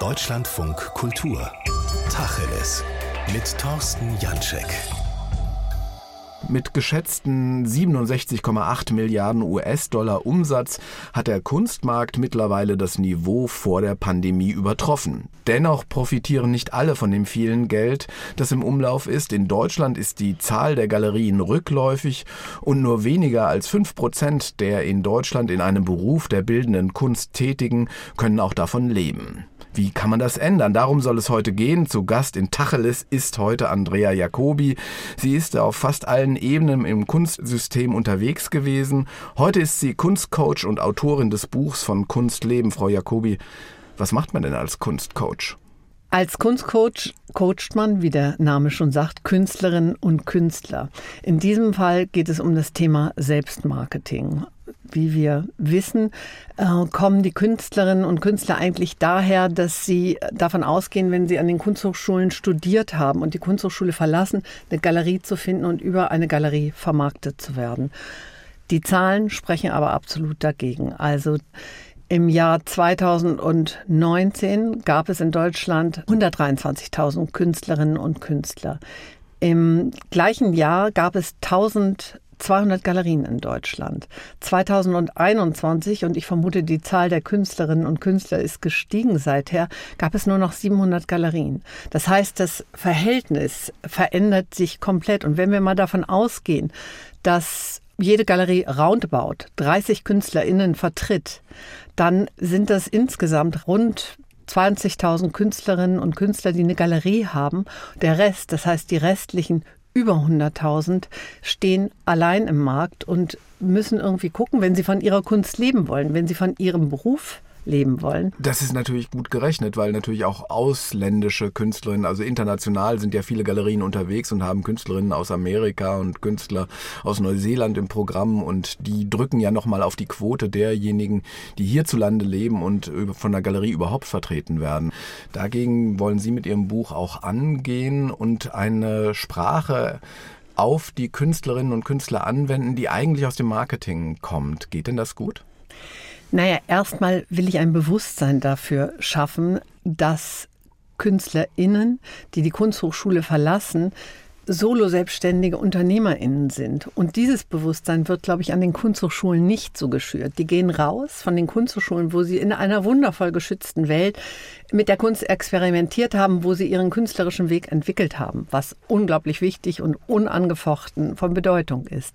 Deutschlandfunk Kultur. Tacheles. Mit Thorsten Janschek. Mit geschätzten 67,8 Milliarden US-Dollar Umsatz hat der Kunstmarkt mittlerweile das Niveau vor der Pandemie übertroffen. Dennoch profitieren nicht alle von dem vielen Geld, das im Umlauf ist. In Deutschland ist die Zahl der Galerien rückläufig und nur weniger als fünf Prozent der in Deutschland in einem Beruf der bildenden Kunst tätigen können auch davon leben. Wie kann man das ändern? Darum soll es heute gehen. Zu Gast in Tacheles ist heute Andrea Jacobi. Sie ist auf fast allen Ebenen im Kunstsystem unterwegs gewesen. Heute ist sie Kunstcoach und Autorin des Buchs von Kunstleben. Frau Jacobi, was macht man denn als Kunstcoach? Als Kunstcoach coacht man, wie der Name schon sagt, Künstlerinnen und Künstler. In diesem Fall geht es um das Thema Selbstmarketing. Wie wir wissen, äh, kommen die Künstlerinnen und Künstler eigentlich daher, dass sie davon ausgehen, wenn sie an den Kunsthochschulen studiert haben und die Kunsthochschule verlassen, eine Galerie zu finden und über eine Galerie vermarktet zu werden. Die Zahlen sprechen aber absolut dagegen. Also im Jahr 2019 gab es in Deutschland 123.000 Künstlerinnen und Künstler. Im gleichen Jahr gab es 1200 Galerien in Deutschland. 2021, und ich vermute, die Zahl der Künstlerinnen und Künstler ist gestiegen seither, gab es nur noch 700 Galerien. Das heißt, das Verhältnis verändert sich komplett. Und wenn wir mal davon ausgehen, dass jede Galerie roundabout 30 KünstlerInnen vertritt, dann sind das insgesamt rund 20.000 Künstlerinnen und Künstler, die eine Galerie haben. Der Rest, das heißt die restlichen über 100.000, stehen allein im Markt und müssen irgendwie gucken, wenn sie von ihrer Kunst leben wollen, wenn sie von ihrem Beruf leben wollen. Das ist natürlich gut gerechnet, weil natürlich auch ausländische Künstlerinnen, also international sind ja viele Galerien unterwegs und haben Künstlerinnen aus Amerika und Künstler aus Neuseeland im Programm und die drücken ja nochmal auf die Quote derjenigen, die hierzulande leben und von der Galerie überhaupt vertreten werden. Dagegen wollen Sie mit Ihrem Buch auch angehen und eine Sprache auf die Künstlerinnen und Künstler anwenden, die eigentlich aus dem Marketing kommt. Geht denn das gut? Naja, erstmal will ich ein Bewusstsein dafür schaffen, dass KünstlerInnen, die die Kunsthochschule verlassen, Solo-selbstständige UnternehmerInnen sind. Und dieses Bewusstsein wird, glaube ich, an den Kunsthochschulen nicht so geschürt. Die gehen raus von den Kunsthochschulen, wo sie in einer wundervoll geschützten Welt mit der Kunst experimentiert haben, wo sie ihren künstlerischen Weg entwickelt haben, was unglaublich wichtig und unangefochten von Bedeutung ist.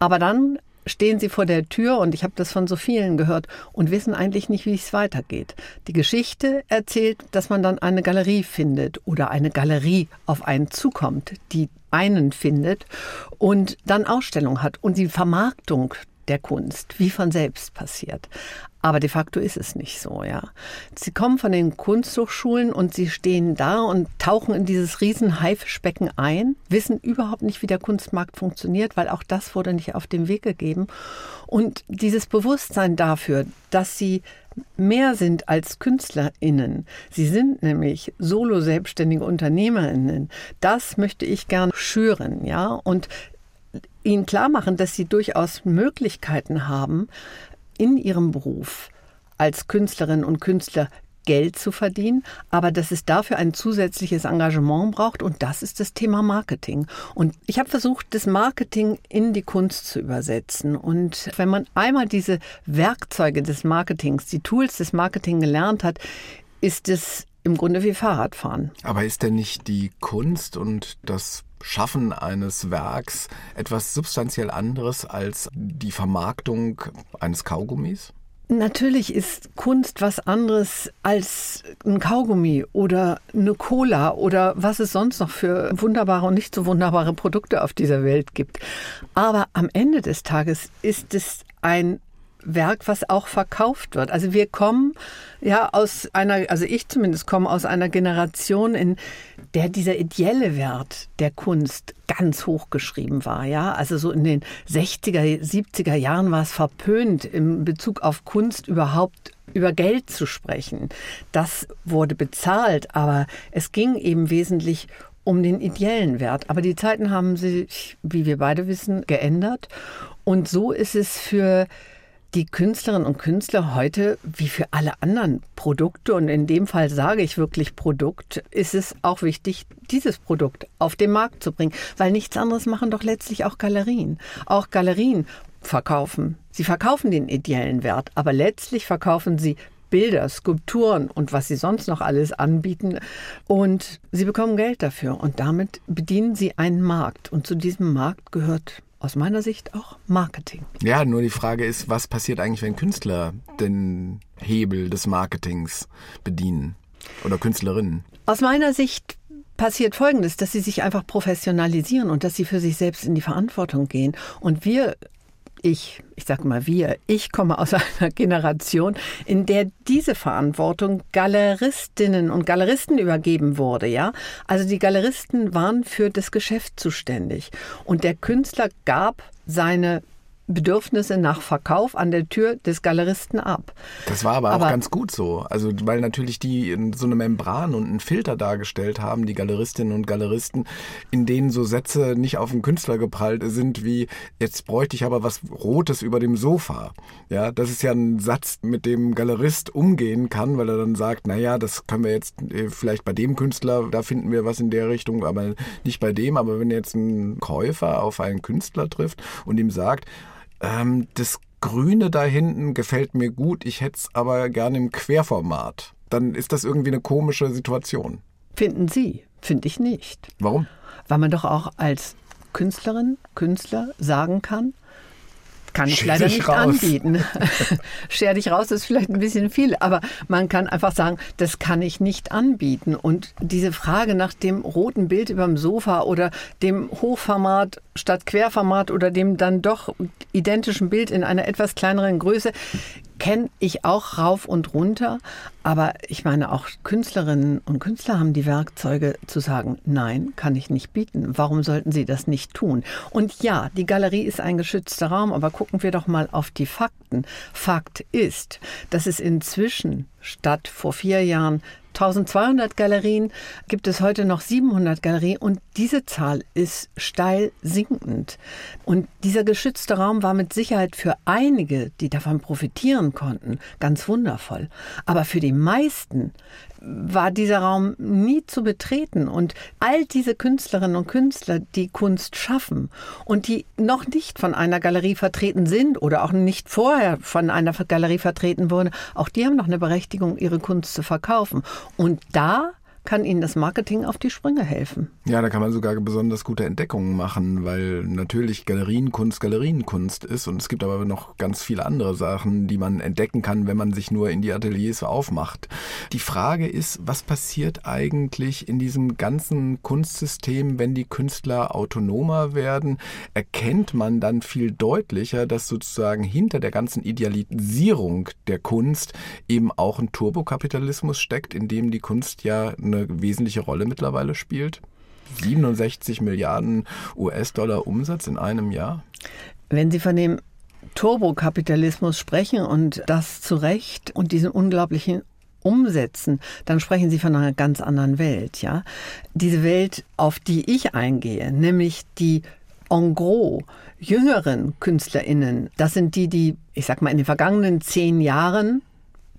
Aber dann stehen sie vor der Tür und ich habe das von so vielen gehört und wissen eigentlich nicht, wie es weitergeht. Die Geschichte erzählt, dass man dann eine Galerie findet oder eine Galerie auf einen zukommt, die einen findet und dann Ausstellung hat und die Vermarktung der Kunst, wie von selbst passiert. Aber de facto ist es nicht so, ja. Sie kommen von den Kunsthochschulen und sie stehen da und tauchen in dieses riesen Haifischbecken ein, wissen überhaupt nicht, wie der Kunstmarkt funktioniert, weil auch das wurde nicht auf den Weg gegeben. Und dieses Bewusstsein dafür, dass sie mehr sind als KünstlerInnen. Sie sind nämlich solo selbstständige UnternehmerInnen. Das möchte ich gerne schüren, ja. Und ihnen klar machen, dass sie durchaus Möglichkeiten haben, in ihrem Beruf als Künstlerinnen und Künstler Geld zu verdienen, aber dass es dafür ein zusätzliches Engagement braucht und das ist das Thema Marketing. Und ich habe versucht, das Marketing in die Kunst zu übersetzen. Und wenn man einmal diese Werkzeuge des Marketings, die Tools des Marketing gelernt hat, ist es im Grunde wie Fahrradfahren. Aber ist denn nicht die Kunst und das Schaffen eines Werks etwas substanziell anderes als die Vermarktung eines Kaugummis? Natürlich ist Kunst was anderes als ein Kaugummi oder eine Cola oder was es sonst noch für wunderbare und nicht so wunderbare Produkte auf dieser Welt gibt. Aber am Ende des Tages ist es ein Werk, was auch verkauft wird. Also wir kommen ja aus einer, also ich zumindest komme aus einer Generation, in der dieser ideelle Wert der Kunst ganz hoch geschrieben war. Ja, also so in den 60er, 70er Jahren war es verpönt, im Bezug auf Kunst überhaupt über Geld zu sprechen. Das wurde bezahlt, aber es ging eben wesentlich um den ideellen Wert. Aber die Zeiten haben sich, wie wir beide wissen, geändert. Und so ist es für die Künstlerinnen und Künstler heute, wie für alle anderen Produkte, und in dem Fall sage ich wirklich Produkt, ist es auch wichtig, dieses Produkt auf den Markt zu bringen, weil nichts anderes machen doch letztlich auch Galerien. Auch Galerien verkaufen. Sie verkaufen den ideellen Wert, aber letztlich verkaufen sie Bilder, Skulpturen und was sie sonst noch alles anbieten. Und sie bekommen Geld dafür und damit bedienen sie einen Markt. Und zu diesem Markt gehört aus meiner Sicht auch Marketing. Ja, nur die Frage ist, was passiert eigentlich, wenn Künstler den Hebel des Marketings bedienen oder Künstlerinnen? Aus meiner Sicht passiert Folgendes, dass sie sich einfach professionalisieren und dass sie für sich selbst in die Verantwortung gehen. Und wir ich, ich sage mal wir, ich komme aus einer Generation, in der diese Verantwortung Galeristinnen und Galeristen übergeben wurde, ja. Also die Galeristen waren für das Geschäft zuständig und der Künstler gab seine Bedürfnisse nach Verkauf an der Tür des Galeristen ab. Das war aber, aber, auch ganz gut so. Also, weil natürlich die so eine Membran und einen Filter dargestellt haben, die Galeristinnen und Galeristen, in denen so Sätze nicht auf den Künstler geprallt sind, wie jetzt bräuchte ich aber was Rotes über dem Sofa. Ja, das ist ja ein Satz, mit dem Galerist umgehen kann, weil er dann sagt, naja, das können wir jetzt äh, vielleicht bei dem Künstler, da finden wir was in der Richtung, aber nicht bei dem. Aber wenn jetzt ein Käufer auf einen Künstler trifft und ihm sagt, ähm, das Grüne da hinten gefällt mir gut, ich hätte es aber gerne im Querformat. Dann ist das irgendwie eine komische Situation. Finden Sie? Finde ich nicht. Warum? Weil man doch auch als Künstlerin, Künstler sagen kann, kann ich Scher leider nicht raus. anbieten. Scher dich raus ist vielleicht ein bisschen viel, aber man kann einfach sagen, das kann ich nicht anbieten. Und diese Frage nach dem roten Bild über dem Sofa oder dem Hochformat statt Querformat oder dem dann doch identischen Bild in einer etwas kleineren Größe, kenne ich auch rauf und runter. Aber ich meine, auch Künstlerinnen und Künstler haben die Werkzeuge zu sagen, nein, kann ich nicht bieten. Warum sollten sie das nicht tun? Und ja, die Galerie ist ein geschützter Raum, aber gucken wir doch mal auf die Fakten. Fakt ist, dass es inzwischen statt vor vier Jahren 1200 Galerien gibt es heute noch 700 Galerien und diese Zahl ist steil sinkend. Und dieser geschützte Raum war mit Sicherheit für einige, die davon profitieren konnten, ganz wundervoll. Aber für die meisten war dieser Raum nie zu betreten. Und all diese Künstlerinnen und Künstler, die Kunst schaffen und die noch nicht von einer Galerie vertreten sind oder auch nicht vorher von einer Galerie vertreten wurden, auch die haben noch eine Berechtigung, ihre Kunst zu verkaufen. Und da kann Ihnen das Marketing auf die Sprünge helfen. Ja, da kann man sogar besonders gute Entdeckungen machen, weil natürlich Galerienkunst Galerienkunst ist und es gibt aber noch ganz viele andere Sachen, die man entdecken kann, wenn man sich nur in die Ateliers aufmacht. Die Frage ist, was passiert eigentlich in diesem ganzen Kunstsystem, wenn die Künstler autonomer werden? Erkennt man dann viel deutlicher, dass sozusagen hinter der ganzen Idealisierung der Kunst eben auch ein Turbokapitalismus steckt, in dem die Kunst ja eine wesentliche Rolle mittlerweile spielt? 67 Milliarden US-Dollar Umsatz in einem Jahr? Wenn Sie von dem Turbokapitalismus sprechen und das zu Recht und diesen unglaublichen umsetzen, dann sprechen Sie von einer ganz anderen Welt, ja. Diese Welt, auf die ich eingehe, nämlich die en gros jüngeren KünstlerInnen, das sind die, die, ich sag mal, in den vergangenen zehn Jahren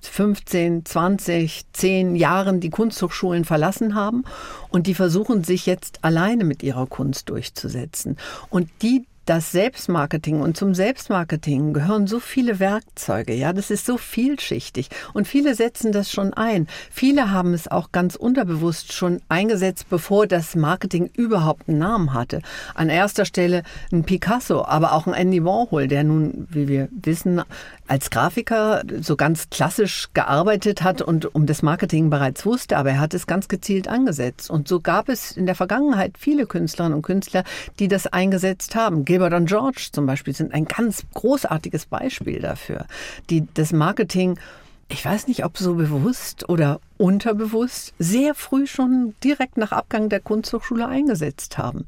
15, 20, 10 Jahren die Kunsthochschulen verlassen haben und die versuchen sich jetzt alleine mit ihrer Kunst durchzusetzen. Und die das Selbstmarketing und zum Selbstmarketing gehören so viele Werkzeuge, ja, das ist so vielschichtig und viele setzen das schon ein. Viele haben es auch ganz unterbewusst schon eingesetzt, bevor das Marketing überhaupt einen Namen hatte. An erster Stelle ein Picasso, aber auch ein Andy Warhol, der nun, wie wir wissen, als Grafiker so ganz klassisch gearbeitet hat und um das Marketing bereits wusste, aber er hat es ganz gezielt angesetzt. Und so gab es in der Vergangenheit viele Künstlerinnen und Künstler, die das eingesetzt haben. Gilbert und George zum Beispiel sind ein ganz großartiges Beispiel dafür, die das Marketing ich weiß nicht, ob so bewusst oder unterbewusst, sehr früh schon direkt nach Abgang der Kunsthochschule eingesetzt haben.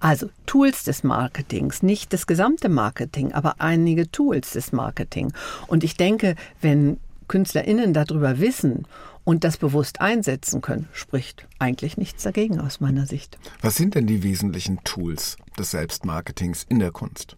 Also Tools des Marketings, nicht das gesamte Marketing, aber einige Tools des Marketing. Und ich denke, wenn KünstlerInnen darüber wissen und das bewusst einsetzen können, spricht eigentlich nichts dagegen aus meiner Sicht. Was sind denn die wesentlichen Tools des Selbstmarketings in der Kunst?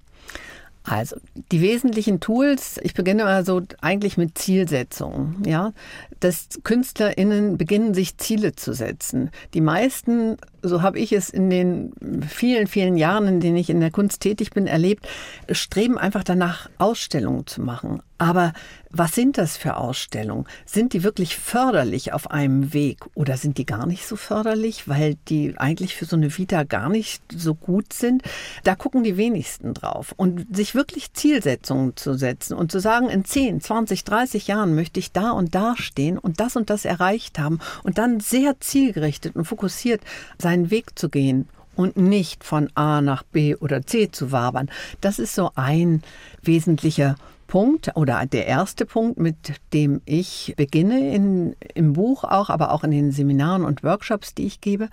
Also die wesentlichen Tools, ich beginne mal so eigentlich mit Zielsetzungen, ja, dass KünstlerInnen beginnen, sich Ziele zu setzen. Die meisten, so habe ich es in den vielen, vielen Jahren, in denen ich in der Kunst tätig bin, erlebt, streben einfach danach, Ausstellungen zu machen. Aber was sind das für Ausstellungen? Sind die wirklich förderlich auf einem Weg oder sind die gar nicht so förderlich, weil die eigentlich für so eine Vita gar nicht so gut sind? Da gucken die wenigsten drauf. Und sich wirklich Zielsetzungen zu setzen und zu sagen, in 10, 20, 30 Jahren möchte ich da und da stehen und das und das erreicht haben und dann sehr zielgerichtet und fokussiert seinen Weg zu gehen und nicht von A nach B oder C zu wabern. Das ist so ein wesentlicher Punkt oder der erste Punkt, mit dem ich beginne in, im Buch auch, aber auch in den Seminaren und Workshops, die ich gebe.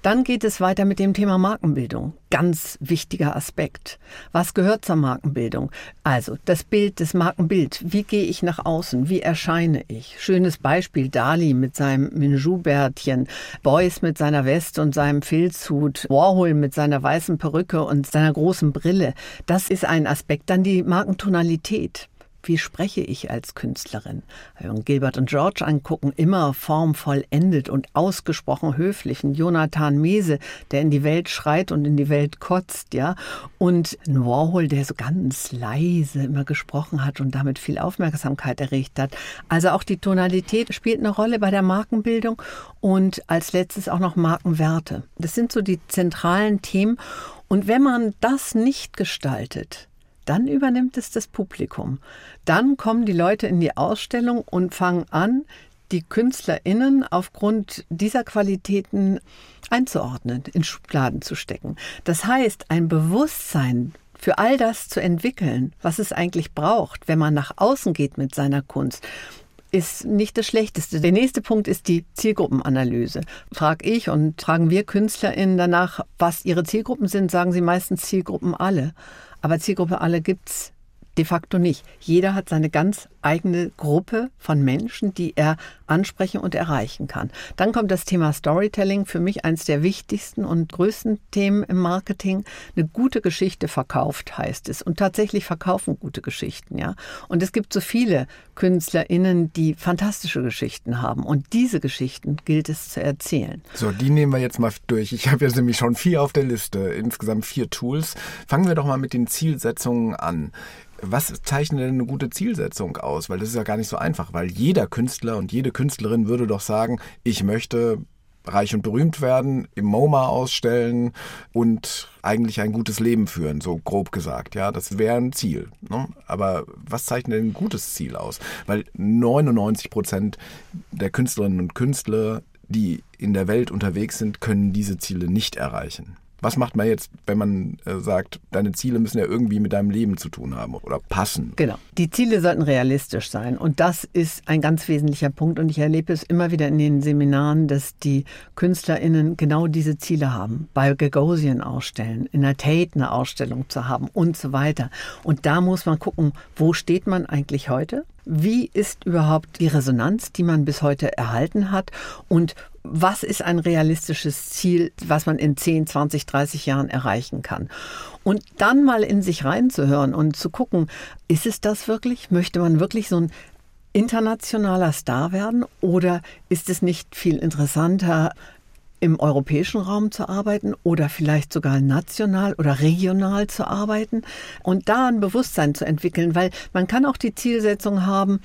Dann geht es weiter mit dem Thema Markenbildung. Ganz wichtiger Aspekt. Was gehört zur Markenbildung? Also das Bild, das Markenbild. Wie gehe ich nach außen? Wie erscheine ich? Schönes Beispiel Dali mit seinem Minjou-Bärtchen, Beuys mit seiner Weste und seinem Filzhut, Warhol mit seiner weißen Perücke und seiner großen Brille. Das ist ein Aspekt. Dann die Markentonalität. Wie spreche ich als Künstlerin? Wir Gilbert und George angucken, immer formvollendet und ausgesprochen höflich. Ein Jonathan Mese, der in die Welt schreit und in die Welt kotzt, ja. Und Warhol, der so ganz leise immer gesprochen hat und damit viel Aufmerksamkeit erregt hat. Also auch die Tonalität spielt eine Rolle bei der Markenbildung und als letztes auch noch Markenwerte. Das sind so die zentralen Themen. Und wenn man das nicht gestaltet, dann übernimmt es das Publikum. Dann kommen die Leute in die Ausstellung und fangen an, die KünstlerInnen aufgrund dieser Qualitäten einzuordnen, in Schubladen zu stecken. Das heißt, ein Bewusstsein für all das zu entwickeln, was es eigentlich braucht, wenn man nach außen geht mit seiner Kunst, ist nicht das Schlechteste. Der nächste Punkt ist die Zielgruppenanalyse. Frag ich und fragen wir KünstlerInnen danach, was ihre Zielgruppen sind, sagen sie meistens Zielgruppen alle. Aber Zielgruppe alle gibt's de facto nicht. Jeder hat seine ganz eigene Gruppe von Menschen, die er ansprechen und erreichen kann. Dann kommt das Thema Storytelling, für mich eines der wichtigsten und größten Themen im Marketing. Eine gute Geschichte verkauft, heißt es. Und tatsächlich verkaufen gute Geschichten, ja. Und es gibt so viele KünstlerInnen, die fantastische Geschichten haben. Und diese Geschichten gilt es zu erzählen. So, die nehmen wir jetzt mal durch. Ich habe jetzt nämlich schon vier auf der Liste, insgesamt vier Tools. Fangen wir doch mal mit den Zielsetzungen an. Was zeichnet denn eine gute Zielsetzung aus? Weil das ist ja gar nicht so einfach, weil jeder Künstler und jede Künstlerin würde doch sagen, ich möchte reich und berühmt werden, im MoMA ausstellen und eigentlich ein gutes Leben führen, so grob gesagt. Ja, das wäre ein Ziel. Ne? Aber was zeichnet ein gutes Ziel aus? Weil 99 Prozent der Künstlerinnen und Künstler, die in der Welt unterwegs sind, können diese Ziele nicht erreichen. Was macht man jetzt, wenn man äh, sagt, deine Ziele müssen ja irgendwie mit deinem Leben zu tun haben oder passen? Genau. Die Ziele sollten realistisch sein. Und das ist ein ganz wesentlicher Punkt. Und ich erlebe es immer wieder in den Seminaren, dass die KünstlerInnen genau diese Ziele haben. Bei Gagosian ausstellen, in der Tate eine Ausstellung zu haben und so weiter. Und da muss man gucken, wo steht man eigentlich heute? Wie ist überhaupt die Resonanz, die man bis heute erhalten hat? Und was ist ein realistisches Ziel, was man in 10, 20, 30 Jahren erreichen kann. Und dann mal in sich reinzuhören und zu gucken, ist es das wirklich? Möchte man wirklich so ein internationaler Star werden oder ist es nicht viel interessanter, im europäischen Raum zu arbeiten oder vielleicht sogar national oder regional zu arbeiten und da ein Bewusstsein zu entwickeln, weil man kann auch die Zielsetzung haben,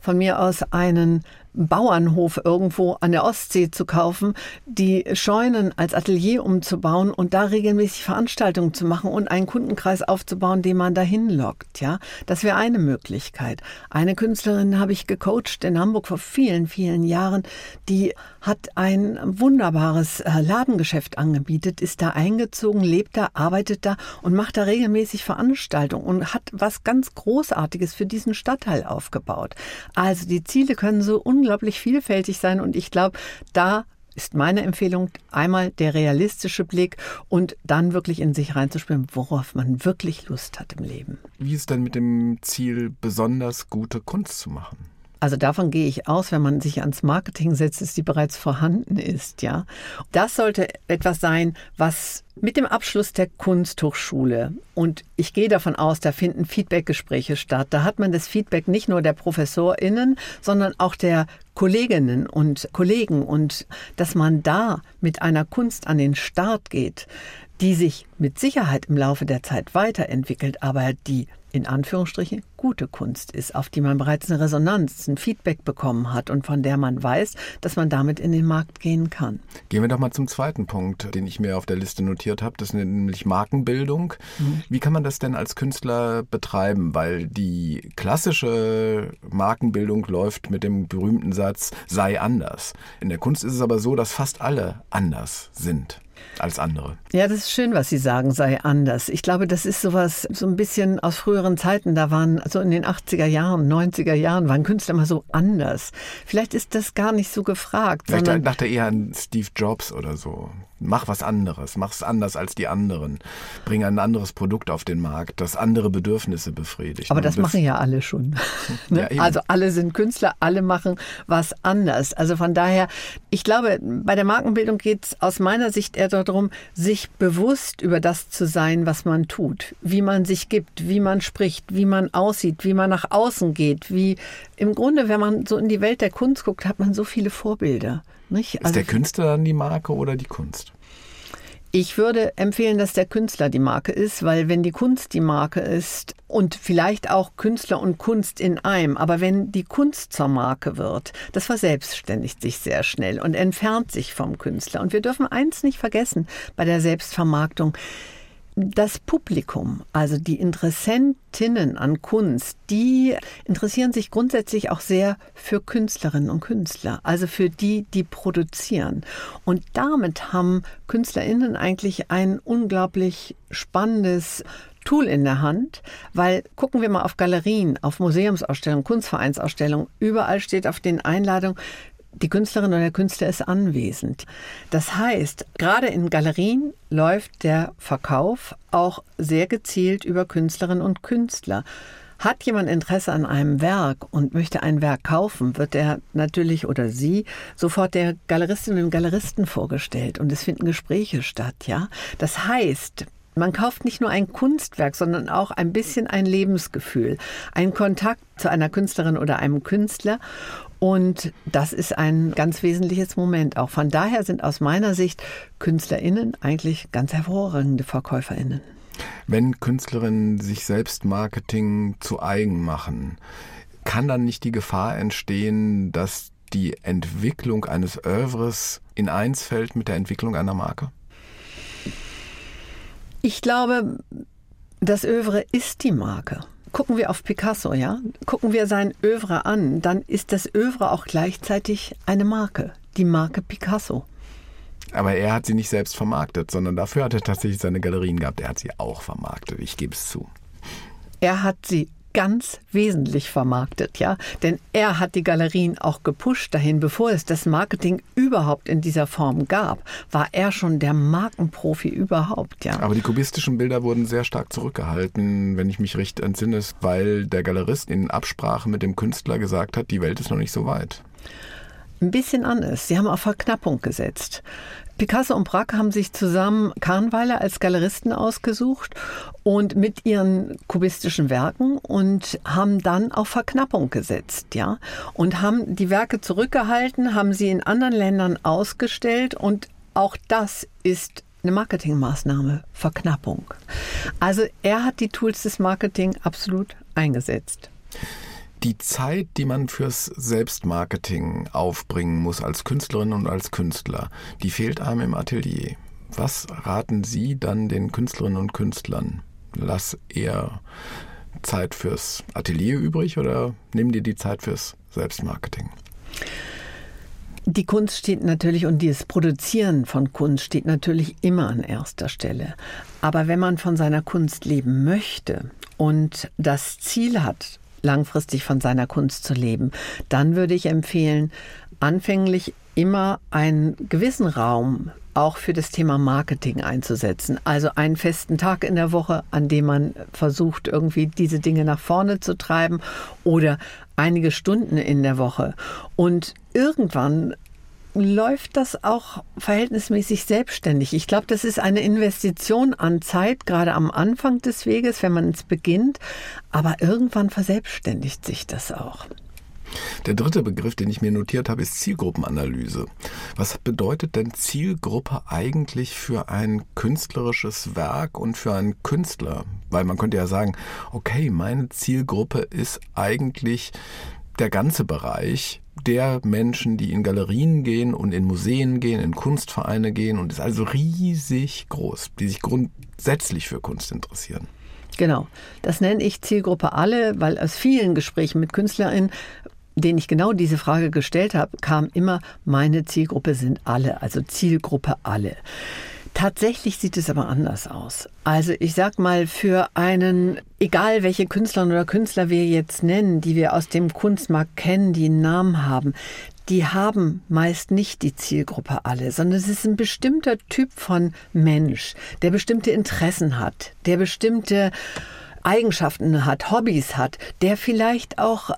von mir aus einen Bauernhof irgendwo an der Ostsee zu kaufen, die Scheunen als Atelier umzubauen und da regelmäßig Veranstaltungen zu machen und einen Kundenkreis aufzubauen, den man dahin lockt. Ja, das wäre eine Möglichkeit. Eine Künstlerin habe ich gecoacht in Hamburg vor vielen, vielen Jahren, die hat ein wunderbares äh, Ladengeschäft angebietet, ist da eingezogen, lebt da, arbeitet da und macht da regelmäßig Veranstaltungen und hat was ganz Großartiges für diesen Stadtteil aufgebaut. Also die Ziele können so unglaublich vielfältig sein und ich glaube, da ist meine Empfehlung einmal der realistische Blick und dann wirklich in sich reinzuspüren, worauf man wirklich Lust hat im Leben. Wie ist denn mit dem Ziel, besonders gute Kunst zu machen? Also davon gehe ich aus, wenn man sich ans Marketing setzt, dass die bereits vorhanden ist, ja. Das sollte etwas sein, was mit dem Abschluss der Kunsthochschule und ich gehe davon aus, da finden Feedbackgespräche statt. Da hat man das Feedback nicht nur der ProfessorInnen, sondern auch der Kolleginnen und Kollegen und dass man da mit einer Kunst an den Start geht, die sich mit Sicherheit im Laufe der Zeit weiterentwickelt, aber die in Anführungsstrichen gute Kunst ist, auf die man bereits eine Resonanz, ein Feedback bekommen hat und von der man weiß, dass man damit in den Markt gehen kann. Gehen wir doch mal zum zweiten Punkt, den ich mir auf der Liste notiert habe, das ist nämlich Markenbildung. Mhm. Wie kann man das denn als Künstler betreiben? Weil die klassische Markenbildung läuft mit dem berühmten Satz, sei anders. In der Kunst ist es aber so, dass fast alle anders sind als andere. Ja, das ist schön, was Sie sagen, sei anders. Ich glaube, das ist sowas, so ein bisschen aus früheren Zeiten. Da waren, so in den 80er Jahren, 90er Jahren, waren Künstler immer so anders. Vielleicht ist das gar nicht so gefragt. Vielleicht dachte er eher an Steve Jobs oder so mach was anderes, mach es anders als die anderen, bring ein anderes Produkt auf den Markt, das andere Bedürfnisse befriedigt. Aber das, das machen ja alle schon. ne? ja, also alle sind Künstler, alle machen was anders. Also von daher, ich glaube, bei der Markenbildung geht es aus meiner Sicht eher darum, sich bewusst über das zu sein, was man tut, wie man sich gibt, wie man spricht, wie man aussieht, wie man nach außen geht, wie im Grunde, wenn man so in die Welt der Kunst guckt, hat man so viele Vorbilder. Nicht? Also ist der Künstler dann die Marke oder die Kunst? Ich würde empfehlen, dass der Künstler die Marke ist, weil wenn die Kunst die Marke ist und vielleicht auch Künstler und Kunst in einem, aber wenn die Kunst zur Marke wird, das verselbstständigt sich sehr schnell und entfernt sich vom Künstler. Und wir dürfen eins nicht vergessen bei der Selbstvermarktung das Publikum, also die Interessentinnen an Kunst, die interessieren sich grundsätzlich auch sehr für Künstlerinnen und Künstler, also für die, die produzieren. Und damit haben Künstlerinnen eigentlich ein unglaublich spannendes Tool in der Hand, weil gucken wir mal auf Galerien, auf Museumsausstellungen, Kunstvereinsausstellungen, überall steht auf den Einladungen, die Künstlerin oder der Künstler ist anwesend. Das heißt, gerade in Galerien läuft der Verkauf auch sehr gezielt über Künstlerinnen und Künstler. Hat jemand Interesse an einem Werk und möchte ein Werk kaufen, wird er natürlich oder sie sofort der Galeristin und dem Galeristen vorgestellt und es finden Gespräche statt, ja. Das heißt, man kauft nicht nur ein Kunstwerk, sondern auch ein bisschen ein Lebensgefühl, einen Kontakt zu einer Künstlerin oder einem Künstler. Und das ist ein ganz wesentliches Moment auch. Von daher sind aus meiner Sicht KünstlerInnen eigentlich ganz hervorragende VerkäuferInnen. Wenn Künstlerinnen sich selbst Marketing zu eigen machen, kann dann nicht die Gefahr entstehen, dass die Entwicklung eines Oeuvres in eins fällt mit der Entwicklung einer Marke? Ich glaube, das Oeuvre ist die Marke. Gucken wir auf Picasso, ja? Gucken wir sein Oeuvre an, dann ist das Oeuvre auch gleichzeitig eine Marke, die Marke Picasso. Aber er hat sie nicht selbst vermarktet, sondern dafür hat er tatsächlich seine Galerien gehabt. Er hat sie auch vermarktet, ich gebe es zu. Er hat sie ganz wesentlich vermarktet, ja. Denn er hat die Galerien auch gepusht dahin, bevor es das Marketing überhaupt in dieser Form gab, war er schon der Markenprofi überhaupt, ja. Aber die kubistischen Bilder wurden sehr stark zurückgehalten, wenn ich mich recht entsinne, weil der Galerist in Absprache mit dem Künstler gesagt hat, die Welt ist noch nicht so weit ein bisschen anders. Sie haben auf Verknappung gesetzt. Picasso und Braque haben sich zusammen Kahnweiler als Galeristen ausgesucht und mit ihren kubistischen Werken und haben dann auf Verknappung gesetzt, ja, und haben die Werke zurückgehalten, haben sie in anderen Ländern ausgestellt und auch das ist eine Marketingmaßnahme, Verknappung. Also er hat die Tools des Marketing absolut eingesetzt die Zeit, die man fürs Selbstmarketing aufbringen muss als Künstlerin und als Künstler, die fehlt einem im Atelier. Was raten Sie dann den Künstlerinnen und Künstlern? Lass eher Zeit fürs Atelier übrig oder nimm dir die Zeit fürs Selbstmarketing? Die Kunst steht natürlich und das Produzieren von Kunst steht natürlich immer an erster Stelle. Aber wenn man von seiner Kunst leben möchte und das Ziel hat, langfristig von seiner Kunst zu leben, dann würde ich empfehlen, anfänglich immer einen gewissen Raum auch für das Thema Marketing einzusetzen. Also einen festen Tag in der Woche, an dem man versucht, irgendwie diese Dinge nach vorne zu treiben oder einige Stunden in der Woche. Und irgendwann läuft das auch verhältnismäßig selbstständig. Ich glaube, das ist eine Investition an Zeit, gerade am Anfang des Weges, wenn man es beginnt. Aber irgendwann verselbstständigt sich das auch. Der dritte Begriff, den ich mir notiert habe, ist Zielgruppenanalyse. Was bedeutet denn Zielgruppe eigentlich für ein künstlerisches Werk und für einen Künstler? Weil man könnte ja sagen, okay, meine Zielgruppe ist eigentlich der ganze Bereich der Menschen, die in Galerien gehen und in Museen gehen, in Kunstvereine gehen und ist also riesig groß, die sich grundsätzlich für Kunst interessieren. Genau, das nenne ich Zielgruppe alle, weil aus vielen Gesprächen mit KünstlerInnen denen ich genau diese Frage gestellt habe, kam immer, meine Zielgruppe sind alle, also Zielgruppe alle. Tatsächlich sieht es aber anders aus. Also ich sag mal, für einen, egal welche Künstlerinnen oder Künstler wir jetzt nennen, die wir aus dem Kunstmarkt kennen, die einen Namen haben, die haben meist nicht die Zielgruppe alle, sondern es ist ein bestimmter Typ von Mensch, der bestimmte Interessen hat, der bestimmte Eigenschaften hat, Hobbys hat, der vielleicht auch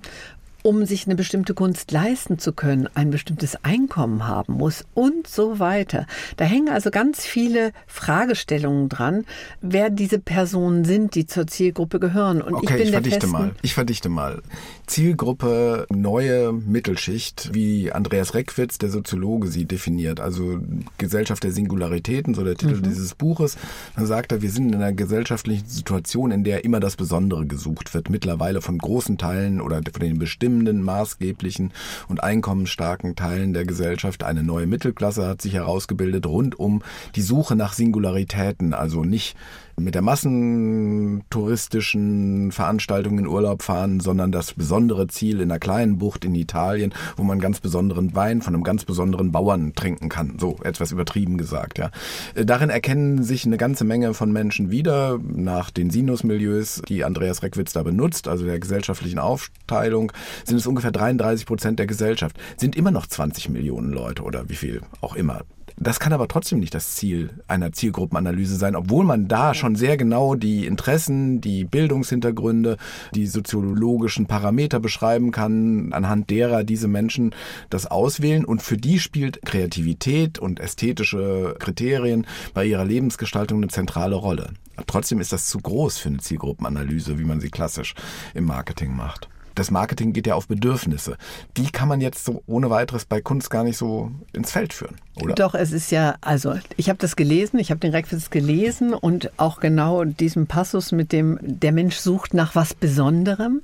um sich eine bestimmte Kunst leisten zu können, ein bestimmtes Einkommen haben muss und so weiter. Da hängen also ganz viele Fragestellungen dran, wer diese Personen sind, die zur Zielgruppe gehören. Und okay, ich, bin ich verdichte mal. Ich verdichte mal. Zielgruppe neue Mittelschicht, wie Andreas Reckwitz, der Soziologe, sie definiert. Also Gesellschaft der Singularitäten, so der Titel mhm. dieses Buches. Dann sagt er, wir sind in einer gesellschaftlichen Situation, in der immer das Besondere gesucht wird. Mittlerweile von großen Teilen oder von den bestimmenden, maßgeblichen und einkommensstarken Teilen der Gesellschaft. Eine neue Mittelklasse hat sich herausgebildet rund um die Suche nach Singularitäten. Also nicht mit der massentouristischen Veranstaltung in Urlaub fahren, sondern das besondere Ziel in einer kleinen Bucht in Italien, wo man ganz besonderen Wein von einem ganz besonderen Bauern trinken kann. So etwas übertrieben gesagt, ja. Äh, darin erkennen sich eine ganze Menge von Menschen wieder nach den Sinusmilieus, die Andreas Reckwitz da benutzt, also der gesellschaftlichen Aufteilung, sind es ungefähr 33 Prozent der Gesellschaft. Sind immer noch 20 Millionen Leute oder wie viel auch immer. Das kann aber trotzdem nicht das Ziel einer Zielgruppenanalyse sein, obwohl man da schon sehr genau die Interessen, die Bildungshintergründe, die soziologischen Parameter beschreiben kann, anhand derer diese Menschen das auswählen. Und für die spielt Kreativität und ästhetische Kriterien bei ihrer Lebensgestaltung eine zentrale Rolle. Trotzdem ist das zu groß für eine Zielgruppenanalyse, wie man sie klassisch im Marketing macht das Marketing geht ja auf Bedürfnisse. Die kann man jetzt so ohne weiteres bei Kunst gar nicht so ins Feld führen, oder? Doch, es ist ja, also ich habe das gelesen, ich habe den Requisite gelesen und auch genau diesen Passus mit dem, der Mensch sucht nach was Besonderem.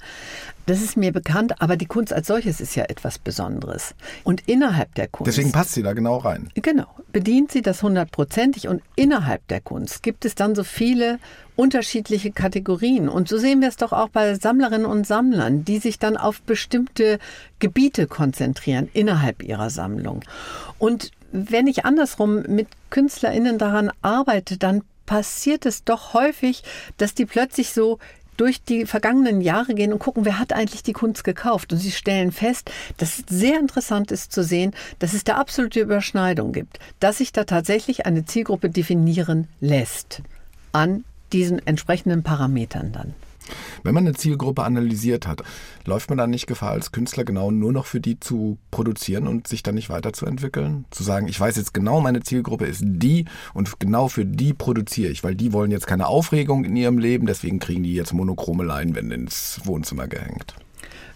Das ist mir bekannt, aber die Kunst als solches ist ja etwas Besonderes. Und innerhalb der Kunst. Deswegen passt sie da genau rein. Genau. Bedient sie das hundertprozentig und innerhalb der Kunst gibt es dann so viele unterschiedliche Kategorien. Und so sehen wir es doch auch bei Sammlerinnen und Sammlern, die sich dann auf bestimmte Gebiete konzentrieren innerhalb ihrer Sammlung. Und wenn ich andersrum mit KünstlerInnen daran arbeite, dann passiert es doch häufig, dass die plötzlich so durch die vergangenen Jahre gehen und gucken, wer hat eigentlich die Kunst gekauft. Und sie stellen fest, dass es sehr interessant ist zu sehen, dass es da absolute Überschneidung gibt, dass sich da tatsächlich eine Zielgruppe definieren lässt an diesen entsprechenden Parametern dann. Wenn man eine Zielgruppe analysiert hat, läuft man dann nicht Gefahr, als Künstler genau nur noch für die zu produzieren und sich dann nicht weiterzuentwickeln? Zu sagen, ich weiß jetzt genau, meine Zielgruppe ist die und genau für die produziere ich, weil die wollen jetzt keine Aufregung in ihrem Leben, deswegen kriegen die jetzt monochrome Leinwände ins Wohnzimmer gehängt.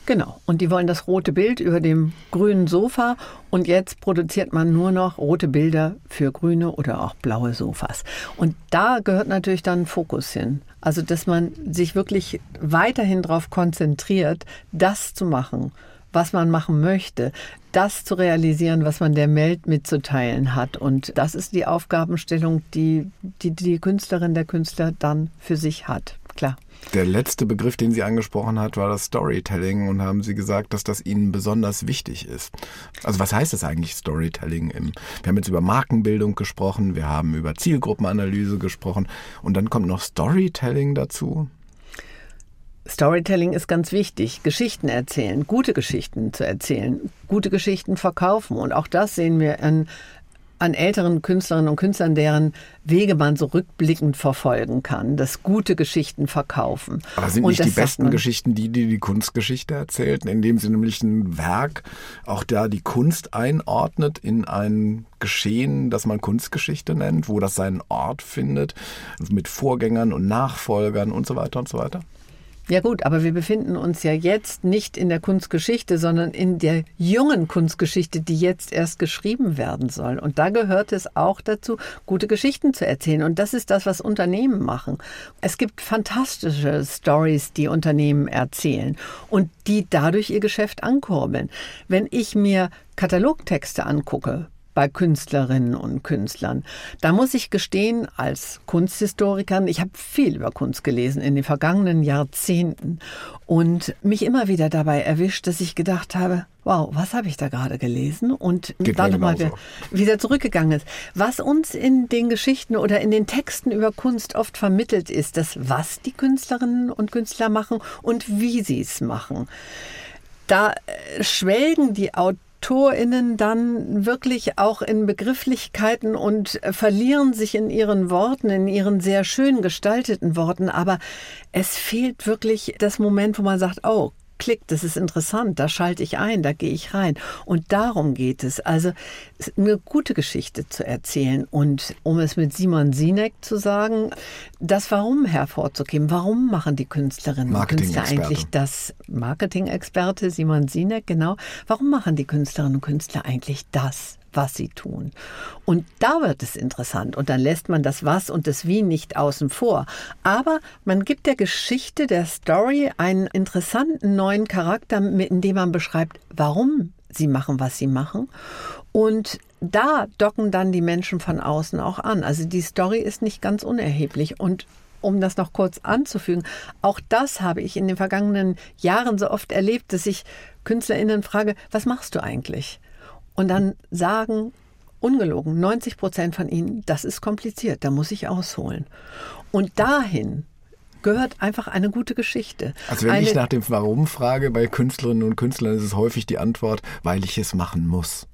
Genau. Und die wollen das rote Bild über dem grünen Sofa. Und jetzt produziert man nur noch rote Bilder für grüne oder auch blaue Sofas. Und da gehört natürlich dann Fokus hin. Also, dass man sich wirklich weiterhin darauf konzentriert, das zu machen, was man machen möchte, das zu realisieren, was man der Welt mitzuteilen hat. Und das ist die Aufgabenstellung, die die, die Künstlerin, der Künstler dann für sich hat. Klar. Der letzte Begriff, den Sie angesprochen hat, war das Storytelling und haben Sie gesagt, dass das Ihnen besonders wichtig ist. Also was heißt das eigentlich Storytelling? wir haben jetzt über Markenbildung gesprochen, wir haben über Zielgruppenanalyse gesprochen und dann kommt noch Storytelling dazu. Storytelling ist ganz wichtig. Geschichten erzählen, gute Geschichten zu erzählen, gute Geschichten verkaufen. Und auch das sehen wir an an älteren Künstlerinnen und Künstlern, deren Wege man so rückblickend verfolgen kann, dass gute Geschichten verkaufen. Aber sind nicht die besten Geschichten die, die die Kunstgeschichte erzählt, indem sie nämlich ein Werk auch da die Kunst einordnet in ein Geschehen, das man Kunstgeschichte nennt, wo das seinen Ort findet, mit Vorgängern und Nachfolgern und so weiter und so weiter? Ja gut, aber wir befinden uns ja jetzt nicht in der Kunstgeschichte, sondern in der jungen Kunstgeschichte, die jetzt erst geschrieben werden soll. Und da gehört es auch dazu, gute Geschichten zu erzählen. Und das ist das, was Unternehmen machen. Es gibt fantastische Stories, die Unternehmen erzählen und die dadurch ihr Geschäft ankurbeln. Wenn ich mir Katalogtexte angucke, bei Künstlerinnen und Künstlern. Da muss ich gestehen, als Kunsthistorikerin, ich habe viel über Kunst gelesen in den vergangenen Jahrzehnten und mich immer wieder dabei erwischt, dass ich gedacht habe, wow, was habe ich da gerade gelesen? Und Geht dann nochmal wieder, wieder zurückgegangen ist. Was uns in den Geschichten oder in den Texten über Kunst oft vermittelt ist, das, was die Künstlerinnen und Künstler machen und wie sie es machen. Da äh, schwelgen die Autoren AutorInnen dann wirklich auch in Begrifflichkeiten und verlieren sich in ihren Worten, in ihren sehr schön gestalteten Worten. Aber es fehlt wirklich das Moment, wo man sagt, oh, Klick, das ist interessant, da schalte ich ein, da gehe ich rein. Und darum geht es. Also eine gute Geschichte zu erzählen und um es mit Simon Sinek zu sagen, das Warum hervorzugeben. Warum machen die Künstlerinnen und Künstler eigentlich das? Marketing-Experte Simon Sinek, genau. Warum machen die Künstlerinnen und Künstler eigentlich das? Was sie tun. Und da wird es interessant. Und dann lässt man das Was und das Wie nicht außen vor. Aber man gibt der Geschichte, der Story einen interessanten neuen Charakter, indem man beschreibt, warum sie machen, was sie machen. Und da docken dann die Menschen von außen auch an. Also die Story ist nicht ganz unerheblich. Und um das noch kurz anzufügen, auch das habe ich in den vergangenen Jahren so oft erlebt, dass ich KünstlerInnen frage, was machst du eigentlich? Und dann sagen ungelogen 90 Prozent von ihnen, das ist kompliziert, da muss ich ausholen. Und dahin gehört einfach eine gute Geschichte. Also wenn eine, ich nach dem Warum frage bei Künstlerinnen und Künstlern, ist es häufig die Antwort, weil ich es machen muss.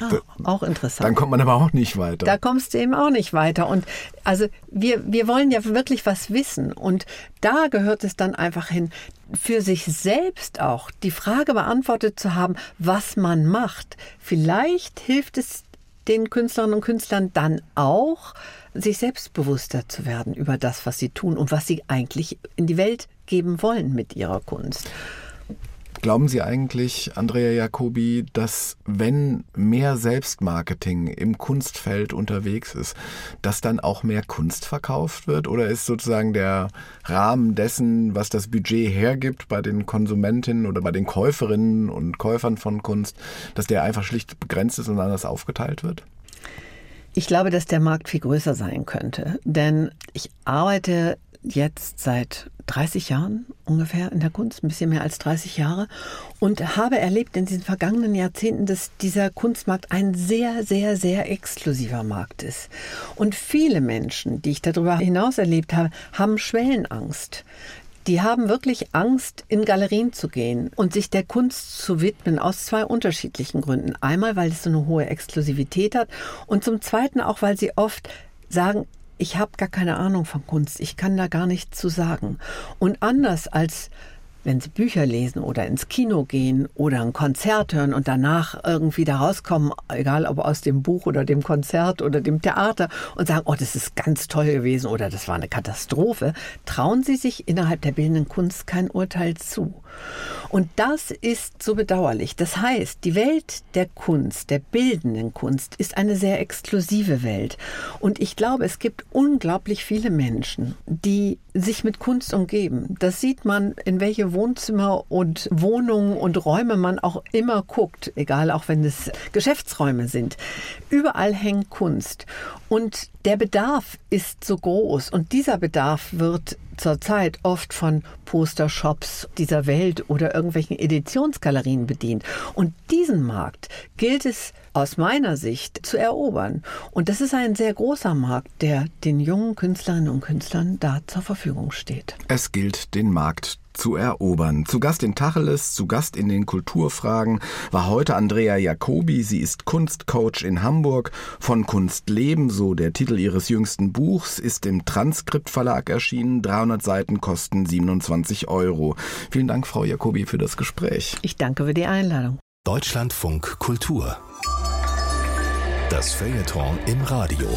Ah, auch interessant. Dann kommt man aber auch nicht weiter. Da kommst du eben auch nicht weiter. Und also wir, wir wollen ja wirklich was wissen. Und da gehört es dann einfach hin, für sich selbst auch die Frage beantwortet zu haben, was man macht. Vielleicht hilft es den Künstlerinnen und Künstlern dann auch, sich selbstbewusster zu werden über das, was sie tun und was sie eigentlich in die Welt geben wollen mit ihrer Kunst. Glauben Sie eigentlich, Andrea Jacobi, dass wenn mehr Selbstmarketing im Kunstfeld unterwegs ist, dass dann auch mehr Kunst verkauft wird? Oder ist sozusagen der Rahmen dessen, was das Budget hergibt bei den Konsumentinnen oder bei den Käuferinnen und Käufern von Kunst, dass der einfach schlicht begrenzt ist und anders aufgeteilt wird? Ich glaube, dass der Markt viel größer sein könnte. Denn ich arbeite jetzt seit 30 Jahren ungefähr in der Kunst, ein bisschen mehr als 30 Jahre, und habe erlebt in diesen vergangenen Jahrzehnten, dass dieser Kunstmarkt ein sehr, sehr, sehr exklusiver Markt ist. Und viele Menschen, die ich darüber hinaus erlebt habe, haben Schwellenangst. Die haben wirklich Angst, in Galerien zu gehen und sich der Kunst zu widmen, aus zwei unterschiedlichen Gründen. Einmal, weil es so eine hohe Exklusivität hat und zum Zweiten auch, weil sie oft sagen, ich habe gar keine Ahnung von Kunst, ich kann da gar nichts zu sagen. Und anders als wenn sie Bücher lesen oder ins Kino gehen oder ein Konzert hören und danach irgendwie da rauskommen, egal ob aus dem Buch oder dem Konzert oder dem Theater und sagen, oh, das ist ganz toll gewesen oder das war eine Katastrophe, trauen sie sich innerhalb der bildenden Kunst kein Urteil zu. Und das ist so bedauerlich. Das heißt, die Welt der Kunst, der bildenden Kunst, ist eine sehr exklusive Welt. Und ich glaube, es gibt unglaublich viele Menschen, die sich mit Kunst umgeben. Das sieht man, in Wohnzimmer und Wohnungen und Räume man auch immer guckt, egal auch wenn es Geschäftsräume sind. Überall hängt Kunst. Und der Bedarf ist so groß und dieser Bedarf wird zurzeit oft von Postershops dieser Welt oder irgendwelchen Editionsgalerien bedient. Und diesen Markt gilt es aus meiner Sicht zu erobern. Und das ist ein sehr großer Markt, der den jungen Künstlerinnen und Künstlern da zur Verfügung steht. Es gilt, den Markt zu erobern. Zu Gast in Tacheles, zu Gast in den Kulturfragen war heute Andrea Jacobi. Sie ist Kunstcoach in Hamburg. Von Kunst leben, so der Titel ihres jüngsten Buchs, ist im Transkript Verlag erschienen. 300 Seiten kosten 27 Euro. Vielen Dank, Frau Jacobi, für das Gespräch. Ich danke für die Einladung. Deutschlandfunk Kultur. Das Feuilleton im Radio.